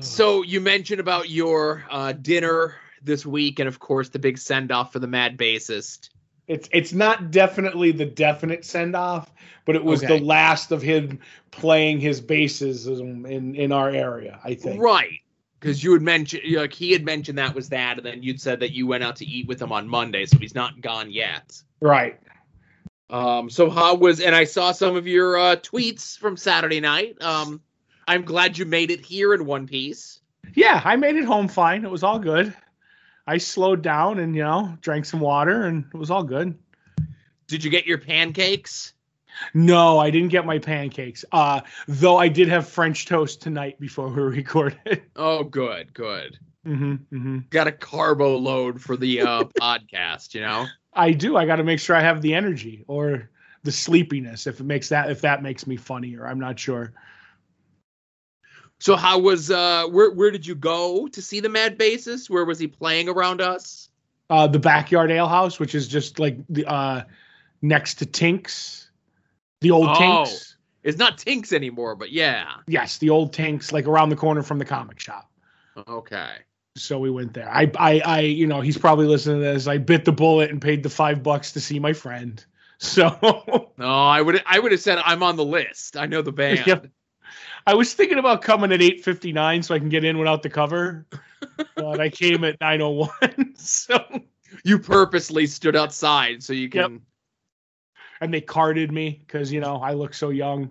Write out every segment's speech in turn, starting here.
So you mentioned about your uh, dinner this week, and of course the big send off for the mad bassist. It's it's not definitely the definite send off, but it was Okay. the last of him playing his basses in in our area. I think. Right. Because you had mentioned, like, he had mentioned that was that, and then you'd said that you went out to eat with him on Monday, so he's not gone yet. Right. Um, so how was, and I saw some of your uh, tweets from Saturday night. Um, I'm glad you made it here in one piece. Yeah, I made it home fine. It was all good. I slowed down and you know drank some water and it was all good. Did you get your pancakes? No, I didn't get my pancakes. Uh, though I did have French toast tonight before we recorded. Oh, good, good. hmm hmm Got a carbo load for the uh, podcast, you know? I do. I got to make sure I have the energy or the sleepiness. If it makes that, if that makes me funnier, I'm not sure. So how was uh where where did you go to see the Mad Bassist? Where was he playing around us? Uh, the backyard ale house, which is just like the uh, next to Tinks, the old Oh. Tinks. It's not Tinks anymore, but yeah. Yes, the old Tinks, like around the corner from the comic shop. Okay. So we went there. I, I, I, you know, he's probably listening to this. I bit the bullet and paid the five bucks to see my friend. So No, I would I would have said I'm on the list. I know the band. Yep. I was thinking about coming at eight fifty nine so I can get in without the cover, but I came at nine oh one. So You purposely stood outside so you Yep. can and they carded me because you know I look so young.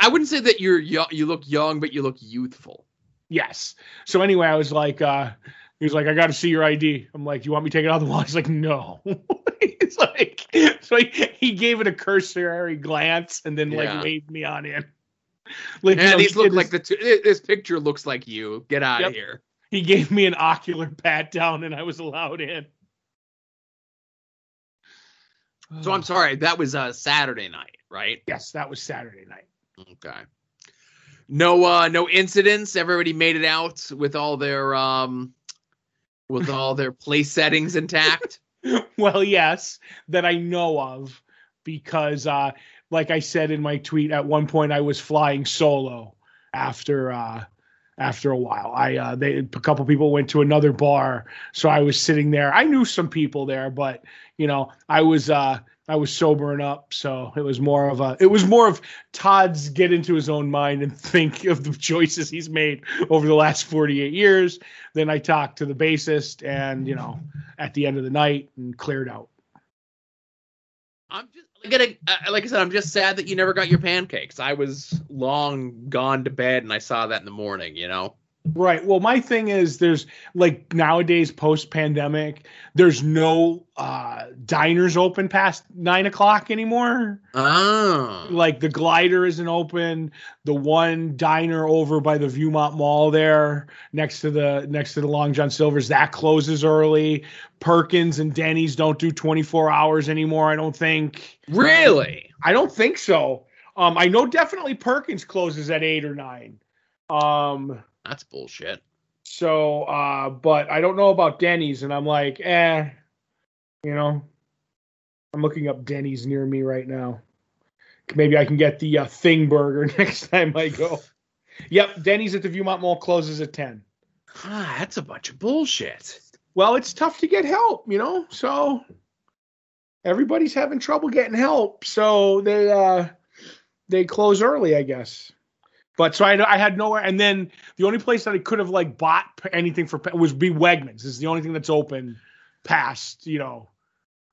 I wouldn't say that you're young, you look young, but you look youthful. Yes. So anyway, I was like, uh, he was like, I got to see your ID. I'm like, you want me to take it out of the wall? He's like, no. He's like, so he, he gave it a cursory glance and then Yeah. like waved me on in. Like, Yeah, these look like his- the two, this picture looks like you. Get out Yep. of here. he gave me an ocular pat down and I was allowed in. So I'm sorry, that was uh Saturday night, right? Yes, that was Saturday night. Okay. No uh no incidents. Everybody made it out with all their um with all their place settings intact. well, yes, that I know of, because uh, like I said in my tweet, at one point I was flying solo after uh, after a while. I uh, they a couple people went to another bar, so I was sitting there. I knew some people there, but you know, I was uh, I was sobering up, so it was more of a it was more of Todd's get into his own mind and think of the choices he's made over the last 48 years. Then I talked to the bassist, and you know, at the end of the night, and cleared out. I'm just uh, like I said, I'm just sad that you never got your pancakes. I was long gone to bed and I saw that in the morning, you know. Right. Well, my thing is there's like nowadays post pandemic, there's no uh diners open past nine o'clock anymore. Oh. Like the glider isn't open. The one diner over by the Viewmont Mall there, next to the next to the Long John Silver's, that closes early. Perkins and Denny's don't do 24 hours anymore, I don't think. Really? I don't think so. Um, I know definitely Perkins closes at eight or nine. Um, That's bullshit. so, uh, but I don't know about Denny's, and I'm like, eh, you know, I'm looking up Denny's near me right now. Maybe I can get the uh, Thing Burger next time I go. Yep, Denny's at the Viewmont Mall closes at ten. Ah, that's a bunch of bullshit. Well, it's tough to get help, you know. So everybody's having trouble getting help, so they uh, they close early, I guess. But so I, I had nowhere, and then the only place that I could have like bought anything for was be Wegmans. This is the only thing that's open past you know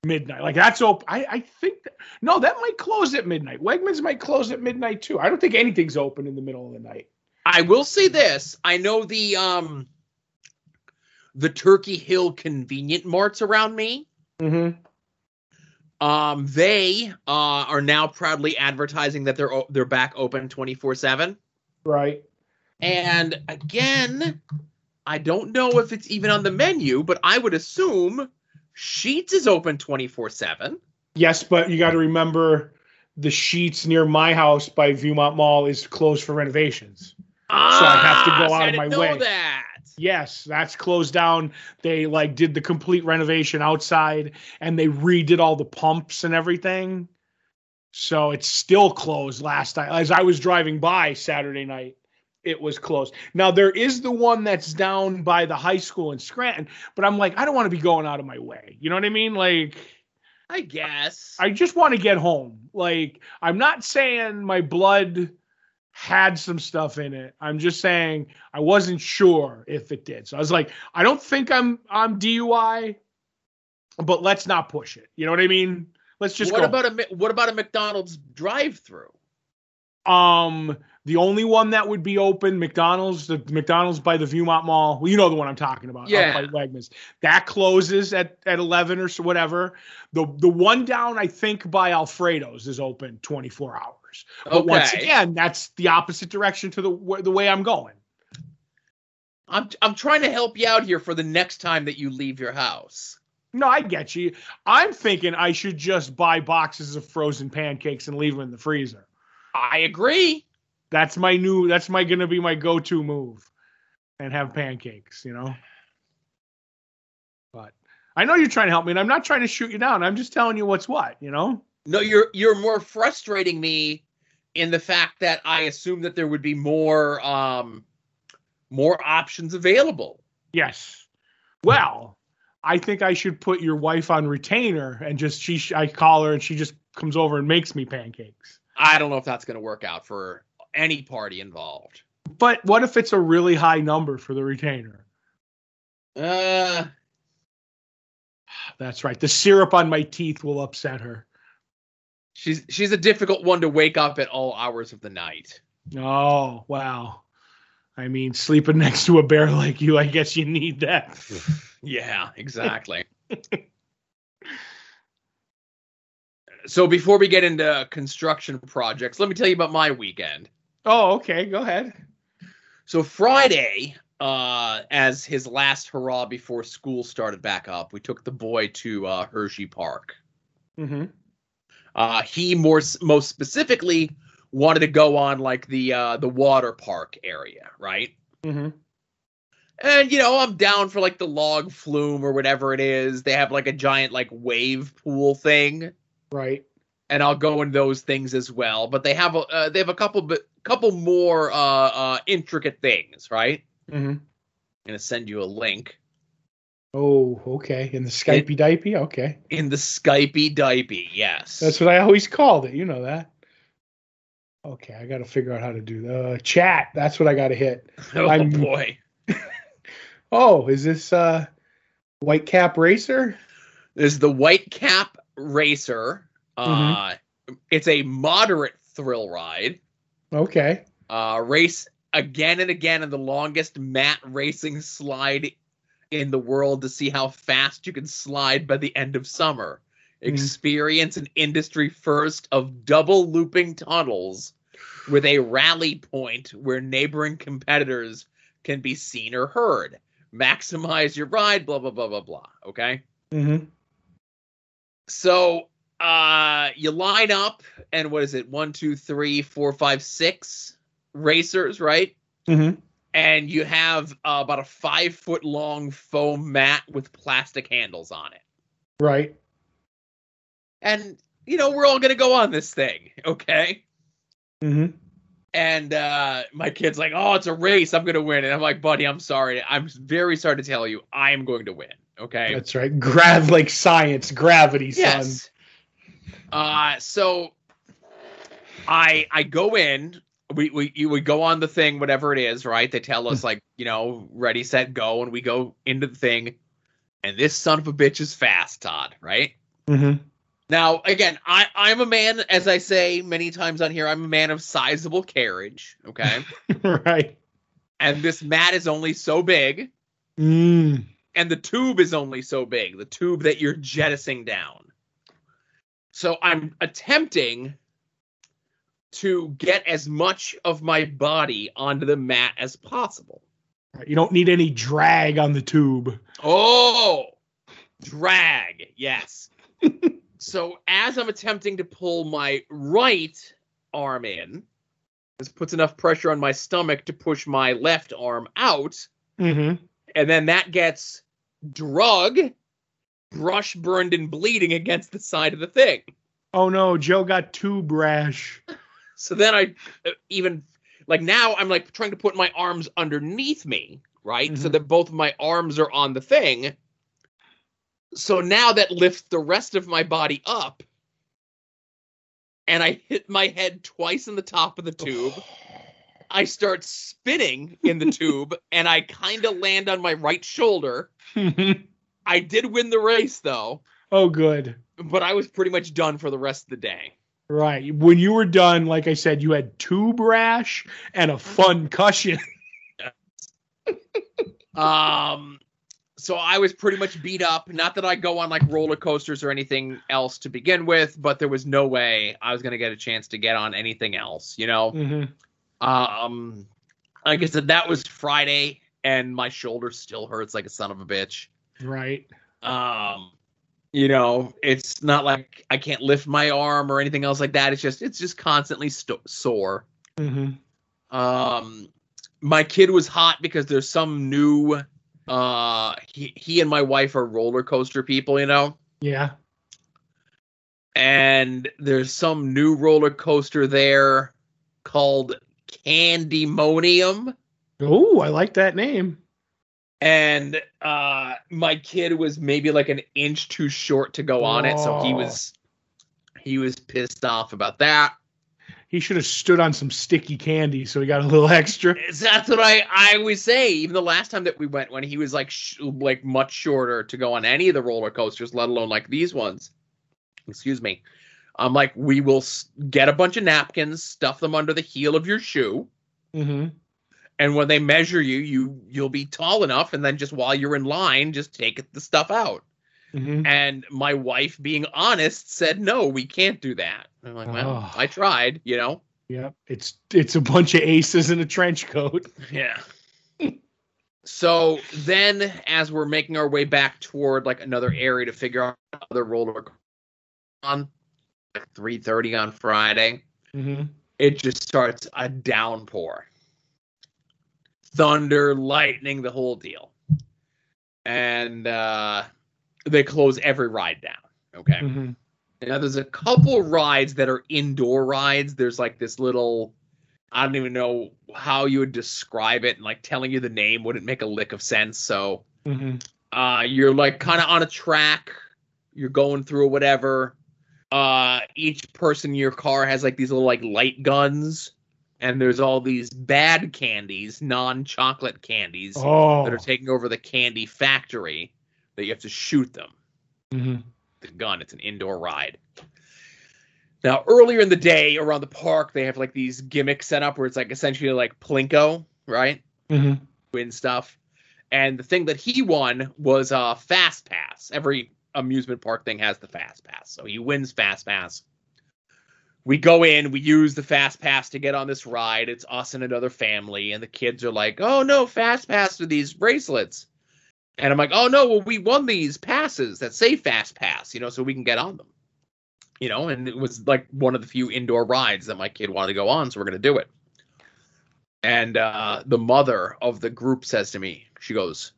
midnight. Like that's open. I I think that, no, that might close at midnight. Wegmans might close at midnight too. I don't think anything's open in the middle of the night. I will say this. I know the um the Turkey Hill convenient marts around me. Mm-hmm. Um they uh are now proudly advertising that they're o- they're back open 24/7. Right. And again, I don't know if it's even on the menu, but I would assume Sheetz is open 24/7. Yes, but you got to remember the Sheetz near my house by Viewmont Mall is closed for renovations. So I have to go Ah, out of my didn't know way. that. Yes, that's closed down. They like did the complete renovation outside and they redid all the pumps and everything. So it's still closed last night. As I was driving by Saturday night, it was closed. Now there is the one that's down by the high school in Scranton, but I'm like, I don't want to be going out of my way. You know what I mean? Like, I guess. I just want to get home. Like, I'm not saying my blood had some stuff in it. I'm just saying I wasn't sure if it did. So I was like, I don't think I'm I'm DUI, but let's not push it. You know what I mean? Let's just what go. about a what about a McDonald's drive-through? Um, the only one that would be open, McDonald's, the McDonald's by the Viewmont Mall. Well, you know the one I'm talking about. Yeah. by Wegmans. That closes at at 11 or so, whatever. The the one down, I think, by Alfredo's is open 24 hours. But once again, that's the opposite direction to the the way I'm going. I'm I'm trying to help you out here for the next time that you leave your house. No, I get you. I'm thinking I should just buy boxes of frozen pancakes and leave them in the freezer. I agree. That's my new. That's my gonna be my go-to move, and have pancakes. You know. But I know you're trying to help me, and I'm not trying to shoot you down. I'm just telling you what's what. You know. No, you're you're more frustrating me in the fact that I assume that there would be more um more options available. Yes. Well, I think I should put your wife on retainer and just she. I call her and she just comes over and makes me pancakes. I don't know if that's going to work out for any party involved. But what if it's a really high number for the retainer? Uh, That's right. The syrup on my teeth will upset her. she's she's a difficult one to wake up at all hours of the night. Oh, wow. I mean, sleeping next to a bear like you, I guess you need that. Yeah, exactly. so before we get into construction projects, let me tell you about my weekend. Oh, okay. Go ahead. So Friday, uh, as his last hurrah before school started back up, we took the boy to uh, Hershey Park. Mm-hmm. Uh, he more most specifically wanted to go on like the uh, the water park area, right? Mm-hmm. And you know, I'm down for like the log flume or whatever it is. They have like a giant like wave pool thing, Right. and I'll go in those things as well. But they have a uh, they have a couple couple more uh, uh, intricate things, right? Mm-hmm. I'm gonna send you a link Oh, okay. In the Skypey dipey? Okay. in the Skypey dipey. Yes, That's what I always called it. You know that. Okay, I got to figure out how to do the chat. That's what I got to hit. oh I'm- boy. Oh, is this uh White Cap Racer? Is the White Cap Racer. Uh, it's a moderate thrill ride. Okay. Uh, race again and again in the longest mat racing slide in the world to see how fast you can slide by the end of summer. Mhm. Experience an industry first of double looping tunnels with a rally point where neighboring competitors can be seen or heard. Maximize your ride, blah, blah, blah, blah, blah. Okay. Mm-hmm. So uh you line up and what is it? One, two, three, four, five, six racers, right? Mm-hmm. And you have uh, about a five foot long foam mat with plastic handles on it. Right. And you know, we're all gonna go on this thing, okay? Mm-hmm. And uh my kid's like, Oh, it's a race, I'm gonna win. And I'm like, buddy, I'm sorry. I'm very sorry to tell you, I am going to win. Okay. That's right. Grav like science, gravity, son. Yes. Uh, so I I go in. We we you would go on the thing, whatever it is, right? They tell us like you know, ready, set, go, and we go into the thing. And this son of a bitch is fast, Todd. Right Mm-hmm. Now, again, I I'm a man, as I say many times on here, I'm a man of sizable carriage. Okay, right. and this mat is only so big, Mm. and the tube is only so big, the tube that you're jettisoning down. So I'm attempting to get as much of my body onto the mat as possible. You don't need any drag on the tube. Oh, drag, yes. so as I'm attempting to pull my right arm in, this puts enough pressure on my stomach to push my left arm out. Mm-hmm. and then that gets drug, brush burned and bleeding against the side of the thing. Oh no, Joe got too rash. So then I uh, even like now I'm like trying to put my arms underneath me, right? So Mhm. that both of my arms are on the thing. So now that lifts the rest of my body up. And I hit my head twice in the top of the tube. I start spinning in the tube and I kind of land on my right shoulder. I did win the race though, oh, good. but I was pretty much done for the rest of the day. Right. When you were done, like I said, you had tube rash and a fun cushion. Um, so I was pretty much beat up. Not that I go on like roller coasters or anything else to begin with, but there was no way I was gonna get a chance to get on anything else. You know. Mhm. Um, like I said, that was Friday, and my shoulder still hurts like a son of a bitch. Right. Um, you know, it's not like I can't lift my arm or anything else like that. It's just it's just constantly sto- sore. hmm Um, my kid was hot because there's some new. Uh, he he and my wife are roller coaster people, you know, Yeah. and there's some new roller coaster there called Candymonium. Oh, I like that name. and uh my kid was maybe like an inch too short to go on it so he Oh. was he was pissed off about that He should have stood on some sticky candy so he got a little extra. That's what i i always say. Even the last time that we went when he was like sh- like much shorter to go on any of the roller coasters let alone like these ones excuse me i'm like we will s- get a bunch of napkins stuff them under the heel of your shoe. Hmm and when they measure you you you'll be tall enough and then just while you're in line just take the stuff out. Hmm And my wife, being honest, said, "No, we can't do that." I'm like, "Well, Oh. I tried, you know." Yeah, It's it's a bunch of aces in a trench coat. Yeah. so then, as we're making our way back toward like another area to figure out another roller on three thirty on Friday, hmm it just starts a downpour, thunder, lightning, the whole deal, and uh, they close every ride down. Okay. hmm Now there's a couple rides that are indoor rides. There's like this little I don't even know how you would describe it and like telling you the name wouldn't make a lick of sense. So hmm uh you're like kind of on a track, you're going through whatever. Uh each person in your car has like these little like light guns and there's all these bad candies, non-chocolate candies Oh. that are taking over the candy factory that you have to shoot them hmm the gun. It's an indoor ride. Now, earlier in the day around the park, they have like these gimmicks set up where it's like essentially like Plinko, right? hmm Win stuff. And the thing that he won was a uh, Fast Pass. Every amusement park thing has the Fast Pass. So he wins Fast Pass. We go in, we use the Fast Pass to get on this ride. It's us and another family. And the kids are like, oh no, Fast Pass for these bracelets. And I'm like, oh no, well, we won these passes that say Fast Pass, you know, so we can get on them. You know, and it was like one of the few indoor rides that my kid wanted to go on, so we're gonna do it. And uh, the mother of the group says to me, she goes,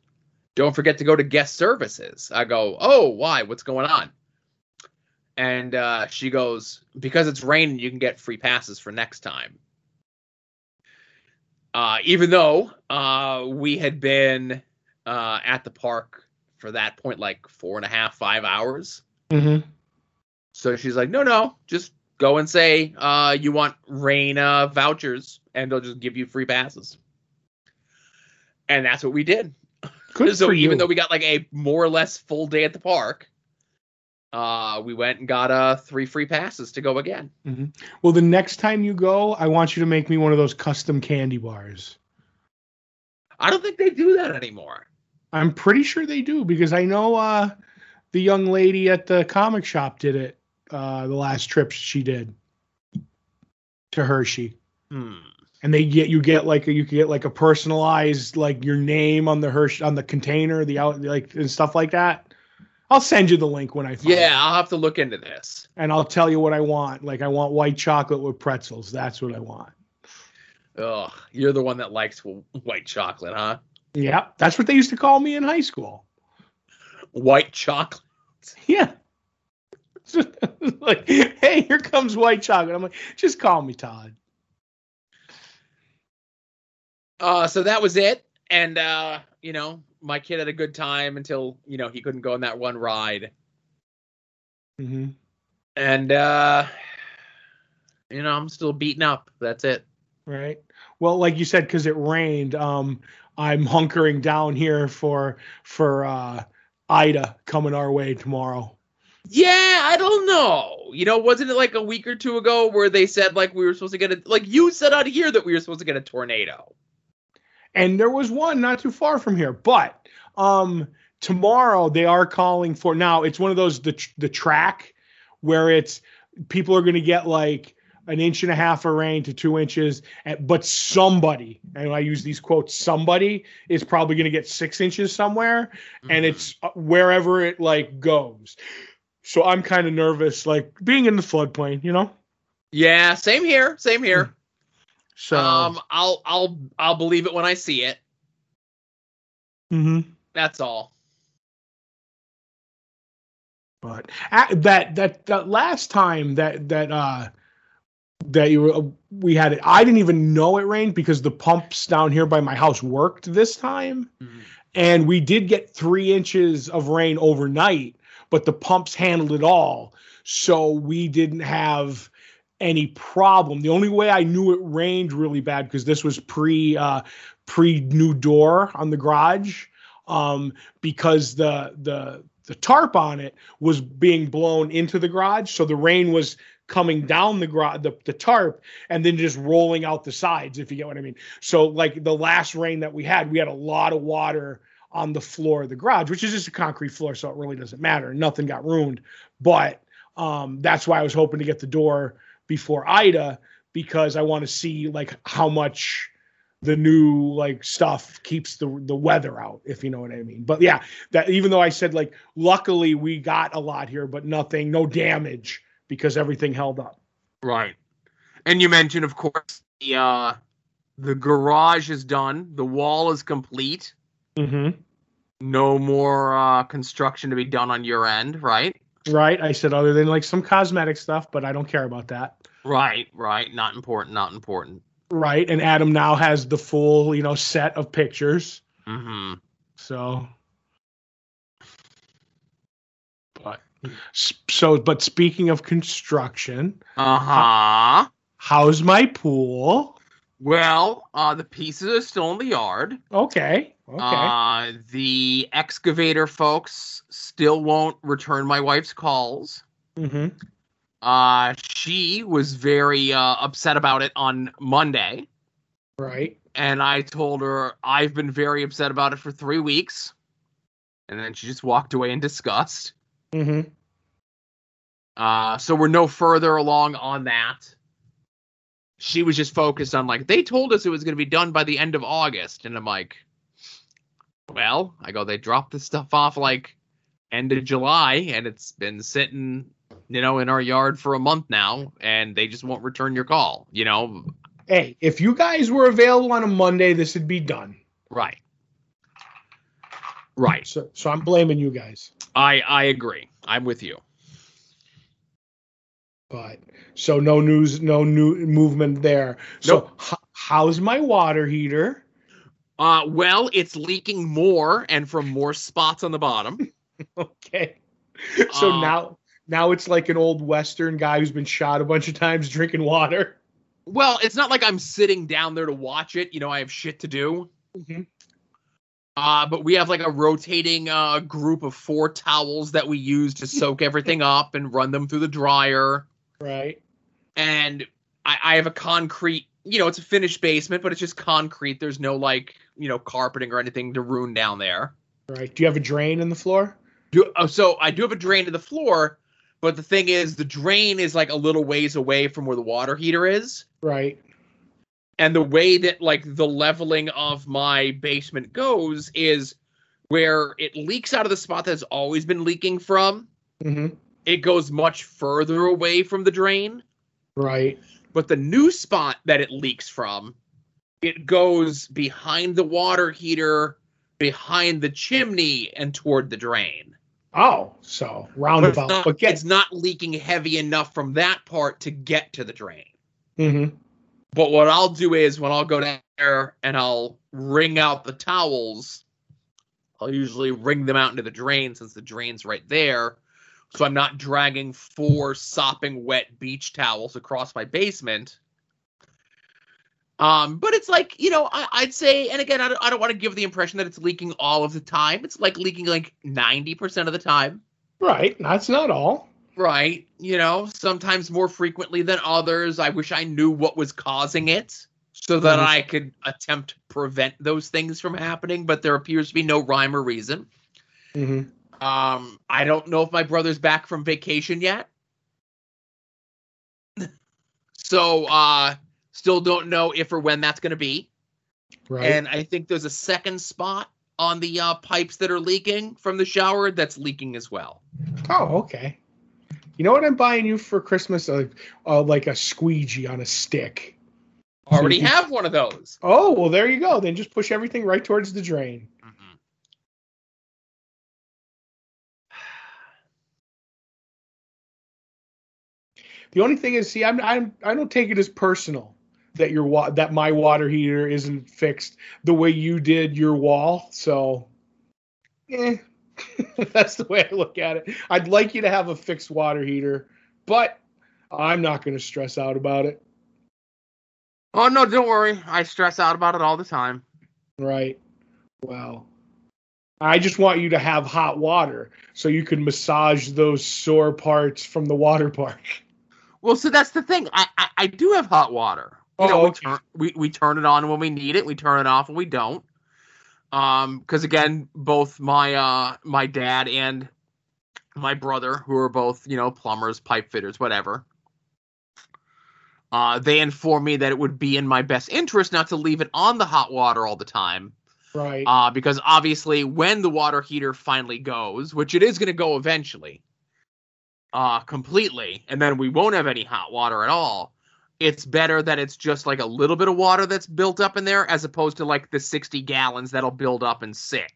"Don't forget to go to guest services." I go, "Oh, why? What's going on?" And uh, she goes, "Because it's raining, you can get free passes for next time." Uh, even though uh, we had been uh, at the park for that point like four and a half, five hours. hmm So she's like, no, no, just go and say uh, you want rain uh, vouchers, and they'll just give you free passes. And that's what we did. Good so even though we got like a more or less full day at the park, uh, we went and got uh, three free passes to go again. well, the next time you go, I want you to make me one of those custom candy bars. I don't think they do that anymore. I'm pretty sure they do because I know uh, the young lady at the comic shop did it uh, the last trip she did to Hershey. Hmm. And they get you get like a, you can get like a personalized like your name on the Hershey on the container, the out like and stuff like that. I'll send you the link when I find Yeah, it. I'll have to look into this. and I'll tell you what I want. Like I want white chocolate with pretzels. That's what I want. Ugh, you're the one that likes white chocolate, huh? Yeah, that's what they used to call me in high school. White chocolate. Yeah. like, hey, here comes white chocolate. I'm like, just call me Todd. Uh, so that was it, and uh, you know, my kid had a good time until you know he couldn't go on that one ride, hmm and uh, you know, I'm still beaten up. That's it. Right. Well, like you said, because it rained, um, I'm hunkering down here for for uh, Ida coming our way tomorrow. Yeah, I don't know. You know, wasn't it like a week or two ago where they said like we were supposed to get a like you said out here that we were supposed to get a tornado. and there was one not too far from here but um tomorrow they are calling for now it's one of those the the track where it's people are going to get like an inch and a half of rain to two inches but somebody and i use these quotes somebody is probably going to get six inches somewhere and Mhm. it's uh, wherever it like goes so i'm kind of nervous like being in the floodplain you know yeah, same here, same here. so Um, I'll I'll I'll believe it when I see it. Mm-hmm. That's all. But that that that last time that that uh that you were, we had it, I didn't even know it rained because the pumps down here by my house worked this time, and we did get three inches of rain overnight, but the pumps handled it all, so we didn't have any problem. The only way I knew it rained really bad because this was pre uh, pre new door on the garage, um, because the the the tarp on it was being blown into the garage, so the rain was coming down the garage, the, the tarp, and then just rolling out the sides, if you get what I mean. So, like the last rain that we had, we had a lot of water on the floor of the garage, which is just a concrete floor, so it really doesn't matter. Nothing got ruined, but um, that's why I was hoping to get the door before Ida because I want to see like how much the new like stuff keeps the the weather out, if you know what I mean. But yeah, that even though I said like luckily we got a lot here, but nothing, no damage because everything held up. Right. And you mentioned, of course, the uh, the garage is done. The wall is complete. Mm-hmm. No more uh, construction to be done on your end, right? Right. I said other than like some cosmetic stuff, but I don't care about that. Right, right. Not important. Not important. Right. And Adam now has the full, you know, set of pictures. hmm So but so but speaking of construction, Uh huh. how's my pool? Well, uh, the pieces are still in the yard. Okay. Okay. Uh, the excavator folks still won't return my wife's calls. mm-hmm. Uh, she was very uh, upset about it on Monday, Right. and I told her I've been very upset about it for three weeks, and then she just walked away in disgust. Mm-hmm. Uh, so we're no further along on that. She was just focused on like they told us it was going to be done by the end of August, and I'm like, well, I go they dropped the stuff off like end of July, and it's been sitting, you know, in our yard for a month now, and they just won't return your call. You know, Hey, if you guys were available on a Monday, this would be done. right, right. So so I'm blaming you guys. I I agree. I'm with you. But so no news, no new movement there. So Nope. h- how's my water heater? Uh, well, it's leaking more and from more spots on the bottom. Okay. So Uh, now now it's like an old western guy who's been shot a bunch of times drinking water. Well, it's not like I'm sitting down there to watch it. You know, I have shit to do. Mhm. Uh, but we have like a rotating uh, group of four towels that we use to soak everything up and run them through the dryer. Right. And I, I have a concrete, you know, it's a finished basement, but it's just concrete. There's no like, you know, carpeting or anything to ruin down there. Right. Do you have a drain in the floor? Do, oh, so I do have a drain to the floor, but the thing is, the drain is like a little ways away from where the water heater is. Right. And the way that like the leveling of my basement goes is where it leaks out of the spot that's always been leaking from hmm it goes much further away from the drain Right. but the new spot that it leaks from it goes behind the water heater behind the chimney and toward the drain Oh, so but it's roundabout. not, But get. it's not leaking heavy enough from that part to get to the drain hmm But what I'll do is when I'll go down there and I'll wring out the towels, I'll usually wring them out into the drain since the drain's right there. So I'm not dragging four sopping wet beach towels across my basement. Um, but it's like, you know, I, would say, and again, I don't, I don't want to give the impression that it's leaking all of the time. It's like leaking like 90% of the time. Right. That's not all. Right. You know, sometimes more frequently than others. I wish I knew what was causing it so that mm-hmm. I could attempt to prevent those things from happening, but there appears to be no rhyme or reason. Mm-hmm. Um, I don't know if my brother's back from vacation yet. so, uh, still don't know if or when that's going to be. Right. And I think there's a second spot on the uh, pipes that are leaking from the shower that's leaking as well. Oh, okay. You know what I'm buying you for Christmas? Uh, uh, like a squeegee on a stick. Already have one of those. Oh well, there you go. Then just push everything right towards the drain. Mm-hmm. The only thing is, see, I'm, I'm I don't take it as personal that your wa- that my water heater isn't fixed the way you did your wall. So, eh, That's the way I look at it. I'd like you to have a fixed water heater, but I'm not going to stress out about it. Oh no, don't worry. I stress out about it all the time. Right. Well, I just want you to have hot water so you can massage those sore parts from the water park. Well, so that's the thing. I I, I do have hot water. You oh, know, we, oh, turn, we we turn it on when we need it. We turn it off when we don't. Um, because again, both my uh my dad and my brother, who are both you know plumbers, pipe fitters, whatever. Uh, they informed me that it would be in my best interest not to leave it on the hot water all the time. Right. Uh, because obviously, when the water heater finally goes, which it is going to go eventually, uh, completely, and then we won't have any hot water at all it's better that it's just like a little bit of water that's built up in there as opposed to like the 60 gallons that'll build up and sit.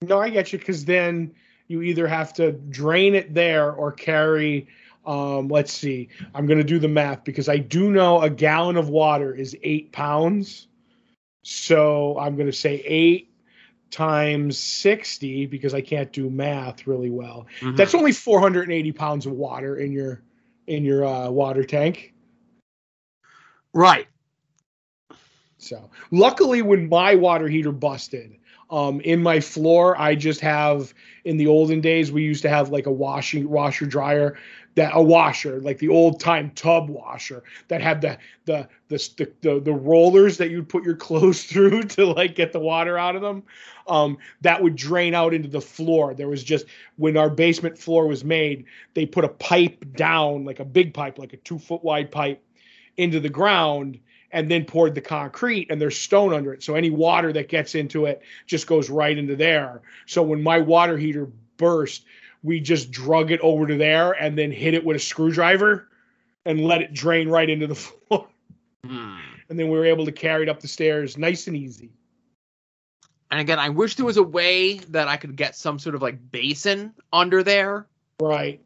No, I get you because then you either have to drain it there or carry. Um, let's see. I'm going to do the math because I do know a gallon of water is eight pounds. So I'm going to say eight times 60 because I can't do math really well. Mm-hmm. That's only 480 pounds of water in your in your uh, water tank. Right. So, luckily, when my water heater busted, um, in my floor, I just have. In the olden days, we used to have like a washing washer dryer that a washer, like the old time tub washer that had the the the the, the rollers that you'd put your clothes through to like get the water out of them. Um, that would drain out into the floor. There was just when our basement floor was made, they put a pipe down, like a big pipe, like a two foot wide pipe into the ground and then poured the concrete and there's stone under it. So any water that gets into it just goes right into there. So when my water heater burst, we just drug it over to there and then hit it with a screwdriver and let it drain right into the floor. Hmm. And then we were able to carry it up the stairs nice and easy. And again, I wish there was a way that I could get some sort of like basin under there. Right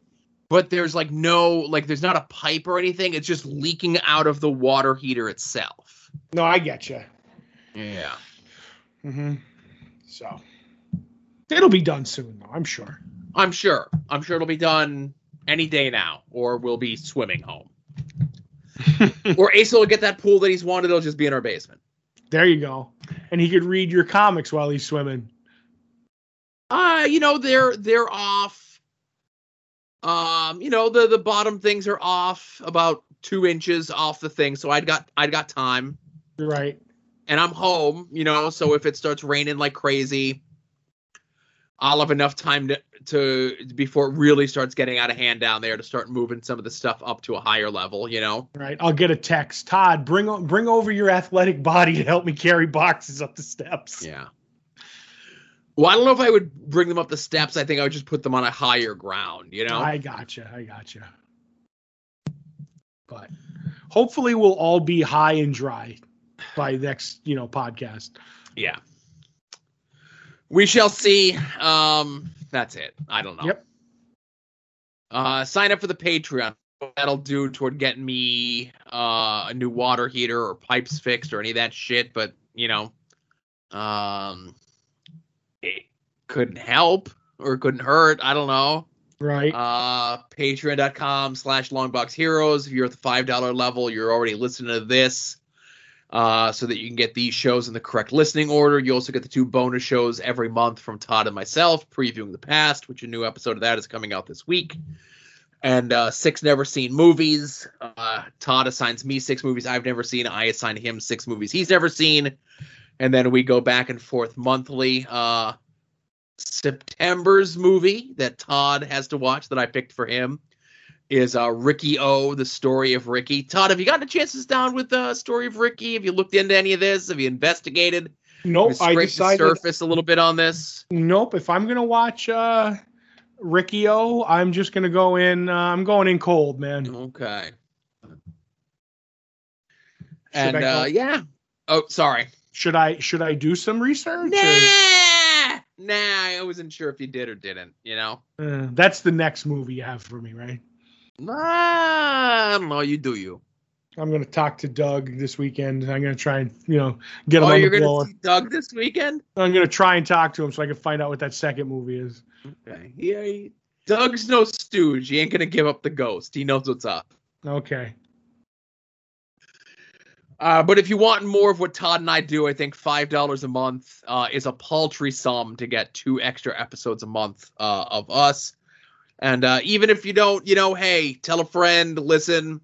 but there's like no like there's not a pipe or anything. It's just leaking out of the water heater itself. No, I get you. Yeah. Mm-hmm. So it'll be done soon, though. I'm sure. I'm sure. I'm sure it'll be done any day now, or we'll be swimming home. or Ace will get that pool that he's wanted. It'll just be in our basement. There you go. And he could read your comics while he's swimming. Uh, you know, they're they're off um, you know, the the bottom things are off about two inches off the thing, so I'd got I'd got time. Right. And I'm home, you know, so if it starts raining like crazy, I'll have enough time to to before it really starts getting out of hand down there to start moving some of the stuff up to a higher level, you know. Right. I'll get a text. Todd, bring bring over your athletic body to help me carry boxes up the steps. Yeah. Well, I don't know if I would bring them up the steps. I think I would just put them on a higher ground, you know? I gotcha. I gotcha. But hopefully we'll all be high and dry by next, you know, podcast. Yeah. We shall see. Um, that's it. I don't know. Yep. Uh, sign up for the Patreon. that'll do toward getting me uh, a new water heater or pipes fixed or any of that shit. But you know, um, it couldn't help or couldn't hurt. I don't know. Right. Uh, Patreon.com slash Longbox Heroes. If you're at the five dollar level, you're already listening to this. Uh, so that you can get these shows in the correct listening order. You also get the two bonus shows every month from Todd and myself, previewing the past, which a new episode of that is coming out this week. And uh, six never seen movies. Uh, Todd assigns me six movies I've never seen. I assign him six movies he's never seen. And then we go back and forth monthly. Uh, September's movie that Todd has to watch that I picked for him is uh, Riki-Oh, the story of Ricky. Todd, have you gotten a chance to sit down with the story of Ricky? Have you looked into any of this? Have you investigated? Nope. You I decided. the surface a little bit on this. Nope. If I'm gonna watch uh, Riki-Oh, I'm just gonna go in. Uh, I'm going in cold, man. Okay. Should And uh, yeah. Oh, sorry. Should I should I do some research? or- Nah, nah. I wasn't sure if you did or didn't. You know. Uh, that's the next movie you have for me, right? Nah, no. You do you. I'm gonna talk to Doug this weekend. I'm gonna try and you know get him Oh, on you're the gonna see Doug this weekend? I'm gonna try and talk to him so I can find out what that second movie is. Okay. Yeah. he- Doug's no stooge. He ain't gonna give up the ghost. He knows what's up. Okay. Uh, but if you want more of what Todd and I do, I think five dollars a month uh, is a paltry sum to get two extra episodes a month uh, of us. And uh, even if you don't, you know, hey, tell a friend, listen,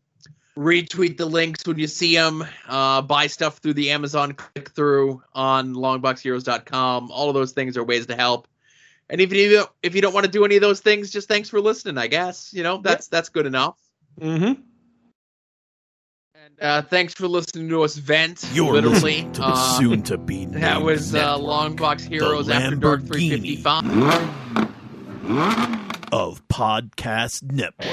retweet the links when you see them, uh, buy stuff through the Amazon click through on longboxheroes.com. All of those things are ways to help. And even if you don't, if you don't want to do any of those things, just thanks for listening. I guess you know that's that's good enough. Mm-hmm. Uh, thanks for listening to us vent. You're literally listening to the Uh, soon-to-be That was uh, Longbox Heroes After Dark 355. of Podcast Network.